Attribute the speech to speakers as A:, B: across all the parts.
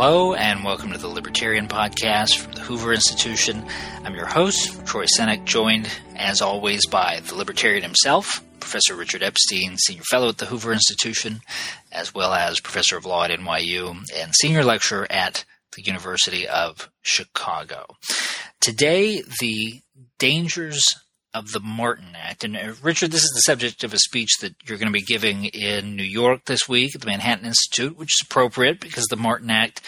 A: Hello, and welcome to the Libertarian Podcast from the Hoover Institution. I'm your host, Troy Senik, joined, as always, by the Libertarian himself, Professor Richard Epstein, Senior Fellow at the Hoover Institution, as well as Professor of Law at NYU and Senior Lecturer at the University of Chicago. Today, the dangers of the Martin Act. And uh, Richard, this is the subject of a speech that you're going to be giving in New York this week at the Manhattan Institute, which is appropriate because the Martin Act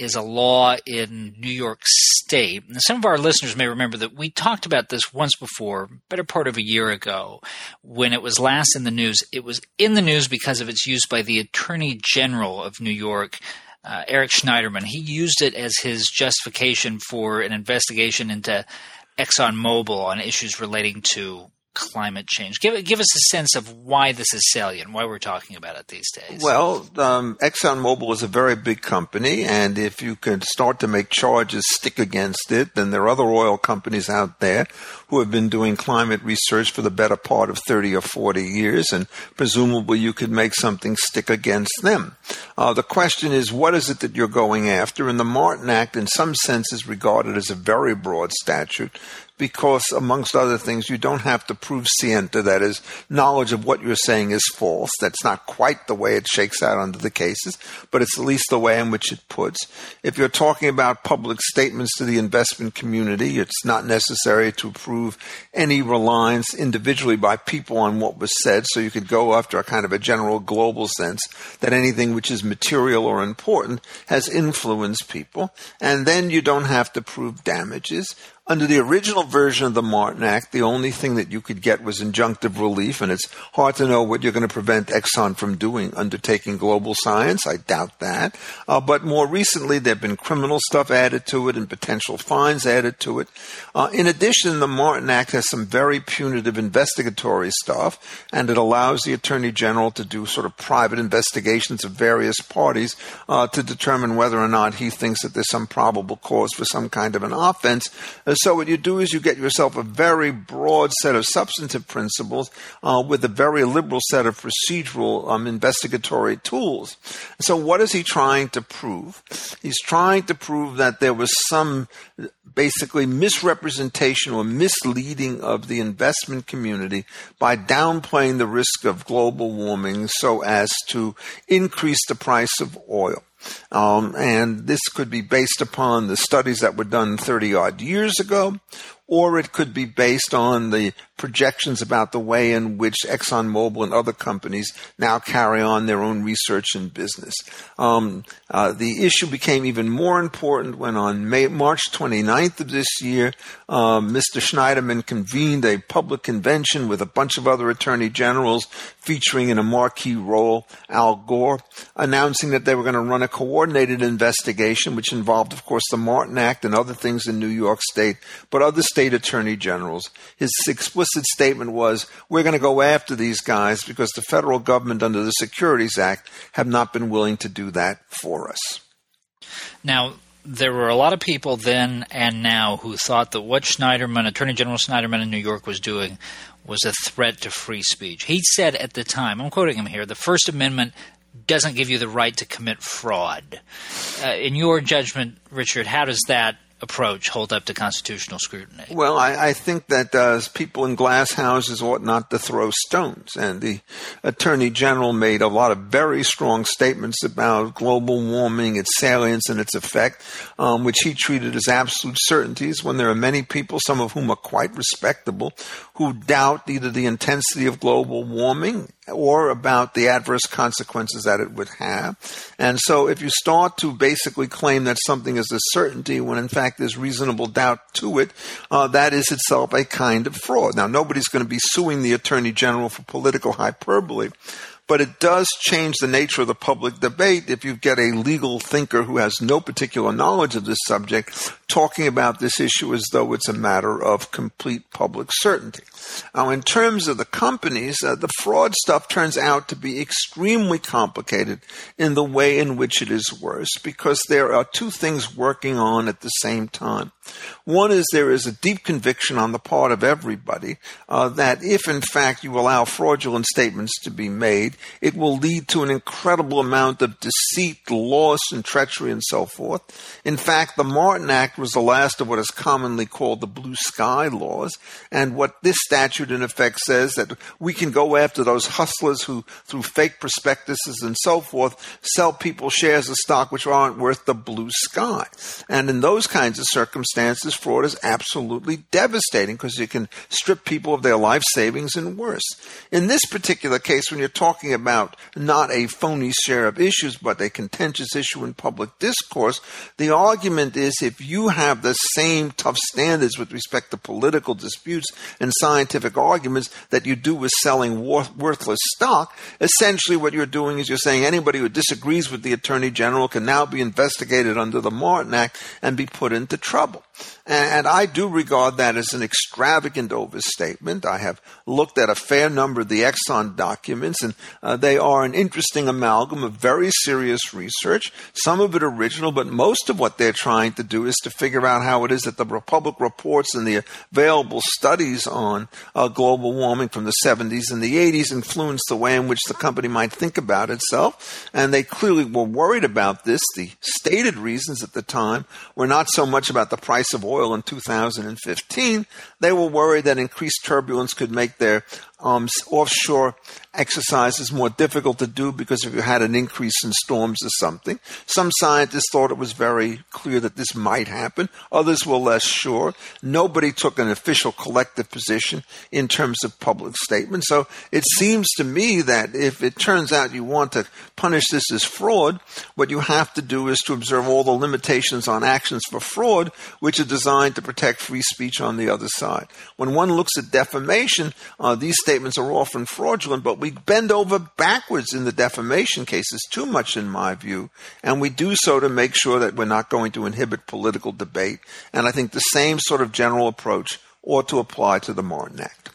A: is a law in New York State. And some of our listeners may remember that we talked about this once before, better part of a year ago, when it was last in the news. It was in the news because of its use by the Attorney General of New York. Uh, Eric Schneiderman. He used it as his justification for an investigation into ExxonMobil on issues relating to climate change. Give give us a sense of why this is salient, why we're talking about it these days.
B: Well, um, ExxonMobil is a very big company, and if you can start to make charges stick against it, then there are other oil companies out there who have been doing climate research for the better part of 30 or 40 years, and presumably you could make something stick against them. Uh, the question is, what is it that you're going after? And the Martin Act, in some sense, is regarded as a very broad statute because, amongst other things, you don't have to prove scienter, that is, knowledge of what you're saying is false. That's not quite the way it shakes out under the cases, but it's at least the way in which it puts. If you're talking about public statements to the investment community, it's not necessary to prove any reliance individually by people on what was said, so you could go after a kind of a general global sense that anything which is material or important has influenced people, and then you don't have to prove damages. Under the original version of the Martin Act, the only thing that you could get was injunctive relief, and it's hard to know what you're going to prevent Exxon from doing, undertaking global science. I doubt that. Uh, but more recently, there have been criminal stuff added to it and potential fines added to it. Uh, in addition, the Martin Act has some very punitive investigatory stuff, and it allows the Attorney General to do sort of private investigations of various parties uh, to determine whether or not he thinks that there's some probable cause for some kind of an offense uh, so what you do is you get yourself a very broad set of substantive principles uh, with a very liberal set of procedural um, investigatory tools. So what is he trying to prove? He's trying to prove that there was some basically misrepresentation or misleading of the investment community by downplaying the risk of global warming so as to increase the price of oil. Um, and this could be based upon the studies that were done 30 odd years ago, or it could be based on the projections about the way in which ExxonMobil and other companies now carry on their own research and business. Um, uh, the issue became even more important when on May, March 29th of this year, uh, Mr. Schneiderman convened a public convention with a bunch of other attorney generals featuring in a marquee role Al Gore, announcing that they were going to run a coordinated investigation, which involved, of course, the Martin Act and other things in New York State, but other state attorney generals. His explicit explicit statement was we're going to go after these guys because the federal government under the Securities Act have not been willing to do that for us.
A: Now, there were a lot of people then and now who thought that what Schneiderman, Attorney General Schneiderman in New York was doing was a threat to free speech. He said at the time, I'm quoting him here, the First Amendment doesn't give you the right to commit fraud. Uh, in your judgment, Richard, how does that approach hold up to constitutional scrutiny?
B: Well, I, I think that uh, people in glass houses ought not to throw stones. And the Attorney General made a lot of very strong statements about global warming, its salience, and its effect, um, which he treated as absolute certainties when there are many people, some of whom are quite respectable, who doubt either the intensity of global warming or about the adverse consequences that it would have. And so if you start to basically claim that something is a certainty when in fact there's reasonable doubt to it, uh, that is itself a kind of fraud. Now, nobody's going to be suing the Attorney General for political hyperbole, but it does change the nature of the public debate if you get a legal thinker who has no particular knowledge of this subject talking about this issue as though it's a matter of complete public certainty. Now, in terms of the companies, uh, the fraud stuff turns out to be extremely complicated in the way in which it is worse because there are two things working on at the same time. One is there is a deep conviction on the part of everybody uh, that if in fact you allow fraudulent statements to be made, it will lead to an incredible amount of deceit, loss, and treachery and so forth. In fact, the Martin Act was the last of what is commonly called the blue sky laws. And what this statute in effect says that we can go after those hustlers who, through fake prospectuses and so forth, sell people shares of stock which aren't worth the blue sky. And in those kinds of circumstances, fraud is absolutely devastating because you can strip people of their life savings and worse. In this particular case, when you're talking about not a phony share of issues, but a contentious issue in public discourse, the argument is if you have the same tough standards with respect to political disputes and scientific arguments that you do with selling worthless stock, essentially what you're doing is you're saying anybody who disagrees with the Attorney General can now be investigated under the Martin Act and be put into trouble. And I do regard that as an extravagant overstatement. I have looked at a fair number of the Exxon documents, and uh, they are an interesting amalgam of very serious research, some of it original, but most of what they're trying to do is to figure out how it is that the Republic reports and the available studies on uh, global warming from the 70s and the 80s influenced the way in which the company might think about itself. And they clearly were worried about this. The stated reasons at the time were not so much about the price of oil in 2015, they were worried that increased turbulence could make their um, offshore exercise is more difficult to do because if you had an increase in storms or something. Some scientists thought it was very clear that this might happen. Others were less sure. Nobody took an official collective position in terms of public statements. So it seems to me that if it turns out you want to punish this as fraud, what you have to do is to observe all the limitations on actions for fraud, which are designed to protect free speech on the other side. When one looks at defamation, uh, these statements are often fraudulent, but we bend over backwards in the defamation cases too much, in my view, and we do so to make sure that we're not going to inhibit political debate. And I think the same sort of general approach ought to apply to the Martin Act.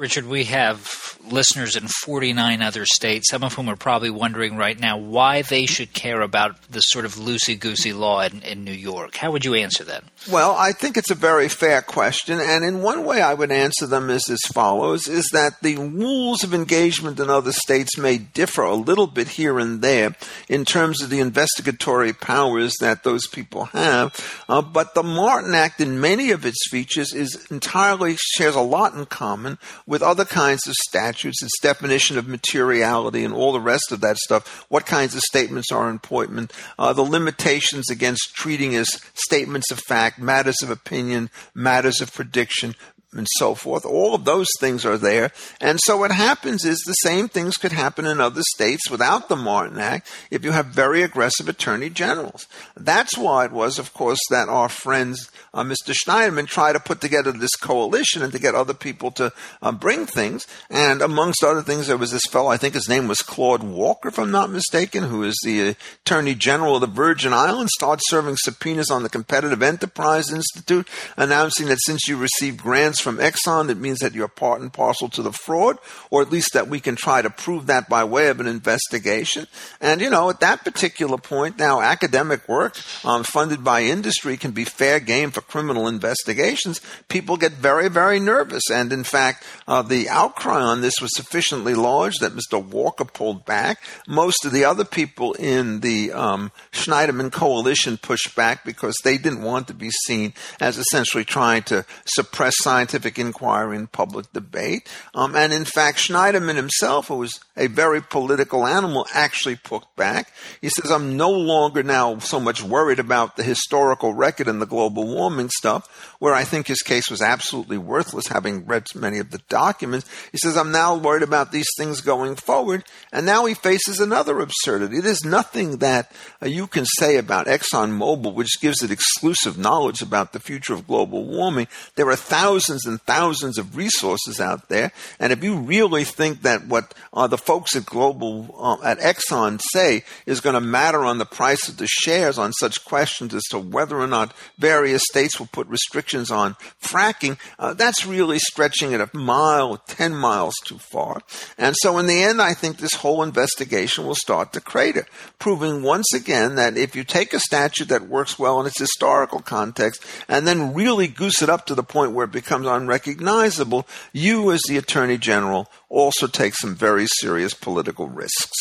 A: Richard, we have listeners in 49 other states, some of whom are probably wondering right now why they should care about this sort of loosey goosey law in, in, New York. How would you answer that?
B: Well, I think it's a very fair question. And in one way, I would answer them is as follows is that the rules of engagement in other states may differ a little bit here and there in terms of the investigatory powers that those people have. Uh, but the Martin Act, in many of its features, is entirely shares a lot in common with other kinds of statutes, its definition of materiality and all the rest of that stuff, what kinds of statements are important, uh, the limitations against treating as statements of fact, matters of opinion, matters of prediction, and so forth. All of those things are there. And so what happens is the same things could happen in other states without the Martin Act if you have very aggressive attorney generals. That's why it was, of course, that our friends, uh, Mr. Schneiderman, tried to put together this coalition and to get other people to uh, bring things. And amongst other things, there was this fellow, I think his name was Claude Walker, if I'm not mistaken, who is the attorney general of the Virgin Islands, started serving subpoenas on the Competitive Enterprise Institute, announcing that since you received grants from Exxon, it means that you're part and parcel to the fraud, or at least that we can try to prove that by way of an investigation. And, you know, at that particular point, now academic work um, funded by industry can be fair game for criminal investigations. People get very, very nervous. And in fact, uh, the outcry on this was sufficiently large that Mr. Walker pulled back. Most of the other people in the um, Schneiderman coalition pushed back because they didn't want to be seen as essentially trying to suppress scientific scientific inquiry and public debate. Um, and in fact, Schneiderman himself, who was a very political animal, actually put back. He says, I'm no longer now so much worried about the historical record and the global warming stuff, where I think his case was absolutely worthless, having read many of the documents. He says, I'm now worried about these things going forward. And now he faces another absurdity. There's nothing that uh, you can say about ExxonMobil which gives it exclusive knowledge about the future of global warming. There are thousands thousands and thousands of resources out there. And if you really think that what uh, the folks at Global, uh, at Exxon say is going to matter on the price of the shares on such questions as to whether or not various states will put restrictions on fracking, uh, that's really stretching it a mile, 10 miles too far. And so in the end, I think this whole investigation will start to crater, proving once again that if you take a statute that works well in its historical context and then really goose it up to the point where it becomes unrecognizable, you as the Attorney General also take some very serious political risks.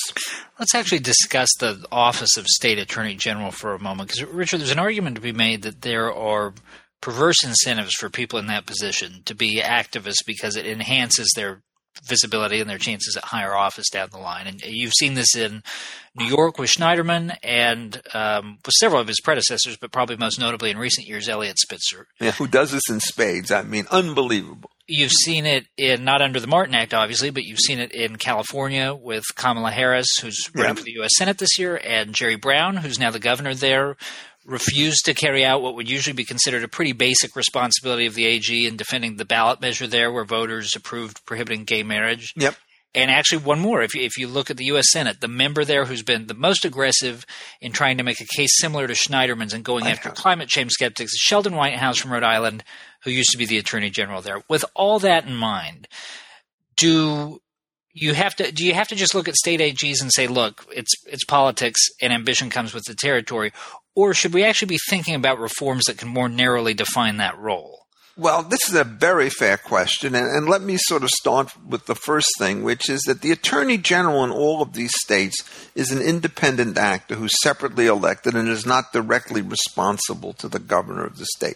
A: Let's actually discuss the office of State Attorney General for a moment, because Richard, there's an argument to be made that there are perverse incentives for people in that position to be activists because it enhances their visibility and their chances at higher office down the line. And you've seen this in New York with Schneiderman and um, with several of his predecessors, but probably most notably in recent years, Eliot Spitzer.
B: Yeah, who does this in spades. I mean, unbelievable.
A: You've seen it in not under the Martin Act, obviously, but you've seen it in California with Kamala Harris, who's running for the U.S. Senate this year, and Jerry Brown, who's now the governor there, refused to carry out what would usually be considered a pretty basic responsibility of the AG in defending the ballot measure there, where voters approved prohibiting gay marriage.
B: Yep.
A: And actually, one more. If you, if you look at the U.S. Senate, the member there who's been the most aggressive in trying to make a case similar to Schneiderman's and going after climate change skeptics is Sheldon Whitehouse from Rhode Island, who used to be the Attorney General there. With all that in mind, do you have to do you have to just look at state AGs and say, look, it's it's politics and ambition comes with the territory, or should we actually be thinking about reforms that can more narrowly define that role?
B: Well, this is a very fair question, and, and, let me sort of start with the first thing, which is that the Attorney General in all of these states is an independent actor who's separately elected and is not directly responsible to the governor of the state.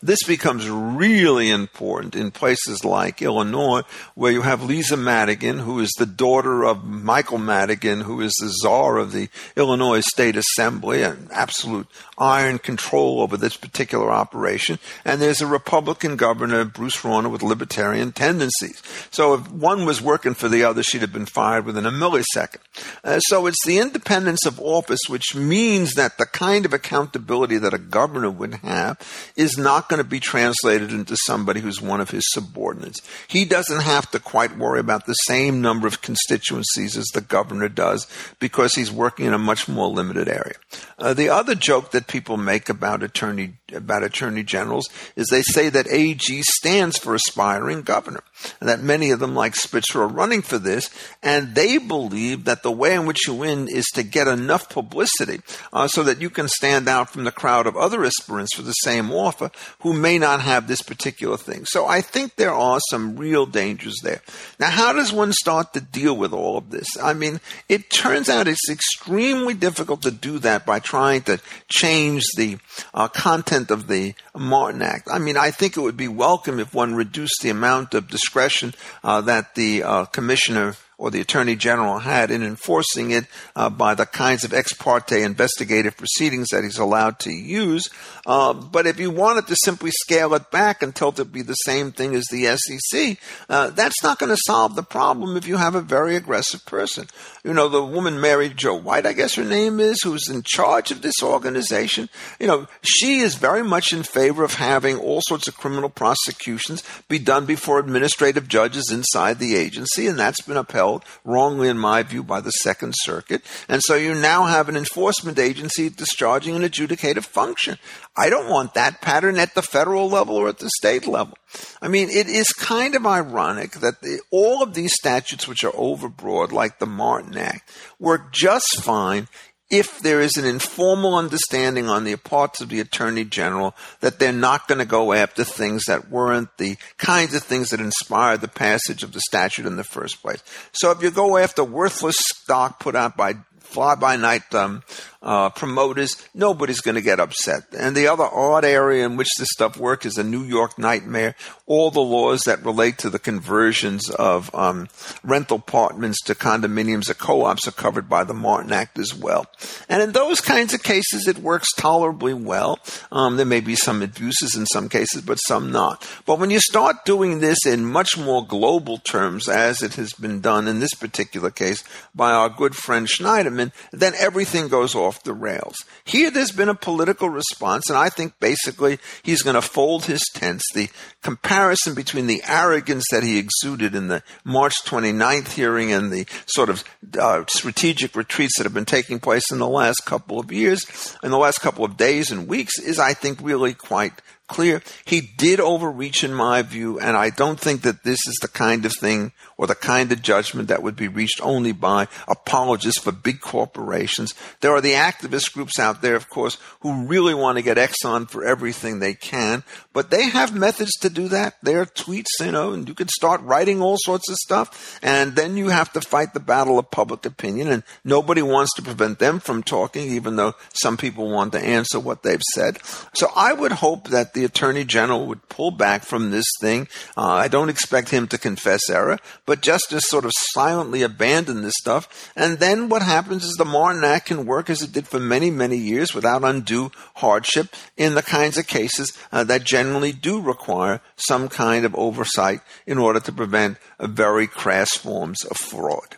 B: This becomes really important in places like Illinois, where you have Lisa Madigan, who is the daughter of Michael Madigan, who is the czar of the Illinois State Assembly, and absolute iron control over this particular operation, and there's a Republican Republican governor, Bruce Rauner, with libertarian tendencies. So if one was working for the other, she'd have been fired within a millisecond. Uh, so it's the independence of office, which means that the kind of accountability that a governor would have is not going to be translated into somebody who's one of his subordinates. He doesn't have to quite worry about the same number of constituencies as the governor does because he's working in a much more limited area. Uh, the other joke that people make about attorney about attorney generals is they say that AG stands for aspiring governor, and that many of them, like Spitzer, are running for this, and they believe that the way in which you win is to get enough publicity uh, so that you can stand out from the crowd of other aspirants for the same offer who may not have this particular thing. So I think there are some real dangers there. Now, how does one start to deal with all of this? I mean, it turns out it's extremely difficult to do that by trying to change the uh, content of the Martin Act. I mean, I think it would be welcome if one reduced the amount of discretion uh, that the uh, commissioner or the Attorney General had in enforcing it uh, by the kinds of ex parte investigative proceedings that he's allowed to use. Uh, but if you wanted to simply scale it back and until it be the same thing as the SEC, uh, that's not going to solve the problem if you have a very aggressive person. You know, the woman Mary Jo White, I guess her name is, who's in charge of this organization, you know, she is very much in favor of having all sorts of criminal prosecutions be done before administrative judges inside the agency, and that's been upheld wrongly in my view, by the Second Circuit. And so you now have an enforcement agency discharging an adjudicative function. I don't want that pattern at the federal level or at the state level. I mean, it is kind of ironic that the, all of these statutes, which are overbroad, like the Martin Act, work just fine if there is an informal understanding on the parts of the attorney general that they're not going to go after things that weren't the kinds of things that inspired the passage of the statute in the first place. So if you go after worthless stock put out by fly by night um, uh, promoters, nobody's going to get upset. And the other odd area in which this stuff works is a New York nightmare. All the laws that relate to the conversions of um, rental apartments to condominiums or co-ops are covered by the Martin Act as well. And in those kinds of cases, it works tolerably well. Um, there may be some abuses in some cases, but some not. But when you start doing this in much more global terms, as it has been done in this particular case by our good friend Schneiderman, then everything goes off off the rails. Here, there's been a political response, and I think basically he's going to fold his tents. The comparison between the arrogance that he exuded in the March 29th hearing and the sort of uh, strategic retreats that have been taking place in the last couple of years, in the last couple of days and weeks, is, I think, really quite clear. He did overreach in my view, and I don't think that this is the kind of thing or the kind of judgment that would be reached only by apologists for big corporations. There are the activist groups out there, of course, who really want to get Exxon for everything they can, but they have methods to do that. There are tweets, you know, and you can start writing all sorts of stuff, and then you have to fight the battle of public opinion, and nobody wants to prevent them from talking, even though some people want to answer what they've said. So I would hope that the Attorney General would pull back from this thing. Uh, I don't expect him to confess error, but just to sort of silently abandon this stuff. And then what happens is the Martin Act can work as it did for many, many years without undue hardship in the kinds of cases uh, that generally do require some kind of oversight in order to prevent very crass forms of fraud.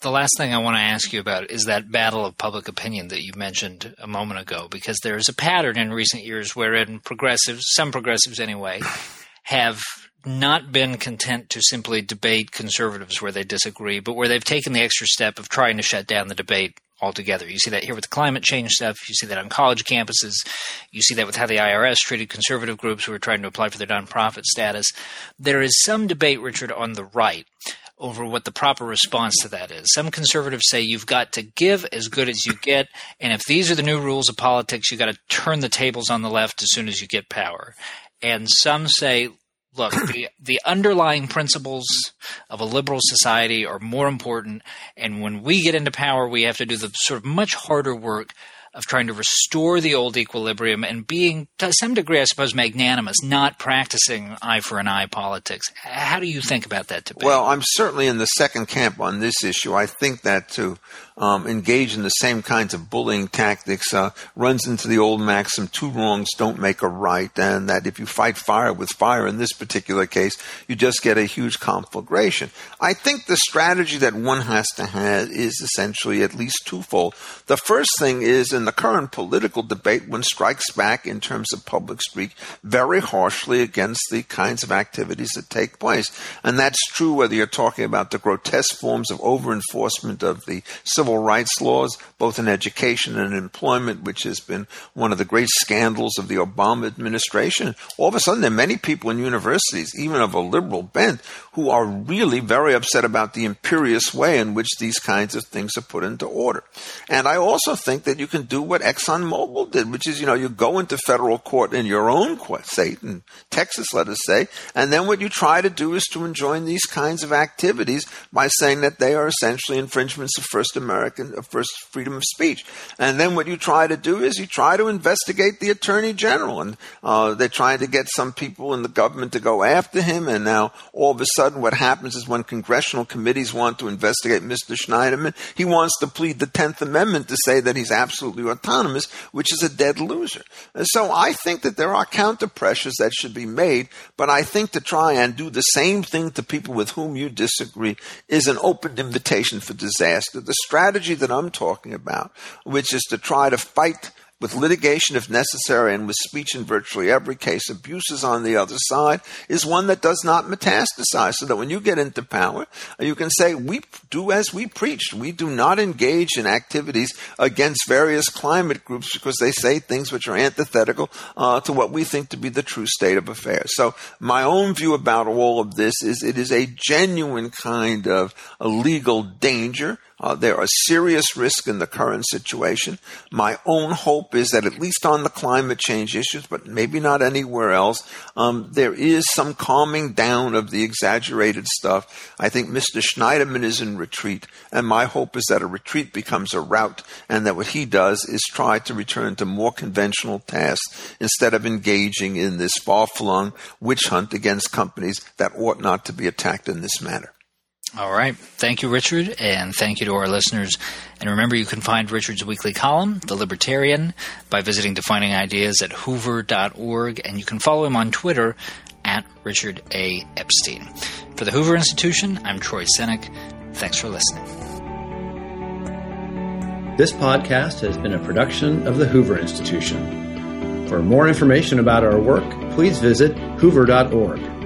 A: The last thing I want to ask you about is that battle of public opinion that you mentioned a moment ago, because there is a pattern in recent years wherein progressives, some progressives anyway, have not been content to simply debate conservatives where they disagree, but where they've taken the extra step of trying to shut down the debate altogether. You see that here with the climate change stuff. You see that on college campuses. You see that with how the IRS treated conservative groups who were trying to apply for their nonprofit status. There is some debate, Richard, on the right over what the proper response to that is. Some conservatives say you've got to give as good as you get, and if these are the new rules of politics, you've got to turn the tables on the left as soon as you get power. And some say, look, the, the underlying principles of a liberal society are more important. And when we get into power, we have to do the sort of much harder work of trying to restore the old equilibrium and being, to some degree, I suppose, magnanimous, not practicing eye for an eye politics. How do you think about that debate?
B: Well, I'm certainly in the second camp on this issue. I think that to um, engage in the same kinds of bullying tactics uh, runs into the old maxim two wrongs don't make a right, and that if you fight fire with fire in this particular case, you just get a huge conflagration. I think the strategy that one has to have is essentially at least twofold. The first thing is in the current political debate, one strikes back in terms of public speak very harshly against the kinds of activities that take place. And that's true whether you're talking about the grotesque forms of over enforcement of the civil civil rights laws, both in education and employment, which has been one of the great scandals of the Obama administration. All of a sudden, there are many people in universities, even of a liberal bent, who are really very upset about the imperious way in which these kinds of things are put into order. And I also think that you can do what ExxonMobil did, which is, you know, you go into federal court in your own state, in Texas, let us say, and then what you try to do is to enjoin these kinds of activities by saying that they are essentially infringements of First American uh, first freedom of speech. And then what you try to do is you try to investigate the attorney general, and uh, they're trying to get some people in the government to go after him. And now all of a sudden, what happens is when congressional committees want to investigate Mr. Schneiderman, he wants to plead the Tenth Amendment to say that he's absolutely autonomous, which is a dead loser. And so I think that there are counter pressures that should be made, but I think to try and do the same thing to people with whom you disagree is an open invitation for disaster. The strategy strategy that I'm talking about, which is to try to fight with litigation if necessary and with speech in virtually every case, abuses on the other side, is one that does not metastasize. So that when you get into power, you can say, we do as we preached. We do not engage in activities against various climate groups because they say things which are antithetical uh, to what we think to be the true state of affairs. So my own view about all of this is it is a genuine kind of a legal danger uh, there are serious risks in the current situation. My own hope is that at least on the climate change issues, but maybe not anywhere else, um, there is some calming down of the exaggerated stuff. I think Mr. Schneiderman is in retreat, and my hope is that a retreat becomes a rout, and that what he does is try to return to more conventional tasks instead of engaging in this far-flung witch hunt against companies that ought not to be attacked in this manner.
A: All right. Thank you, Richard, and thank you to our listeners. And remember, you can find Richard's weekly column, The Libertarian, by visiting Defining Ideas at hoover.org, and you can follow him on Twitter at Richard A. Epstein. For the Hoover Institution, I'm Troy Senik. Thanks for listening.
C: This podcast has been a production of the Hoover Institution. For more information about our work, please visit hoover.org.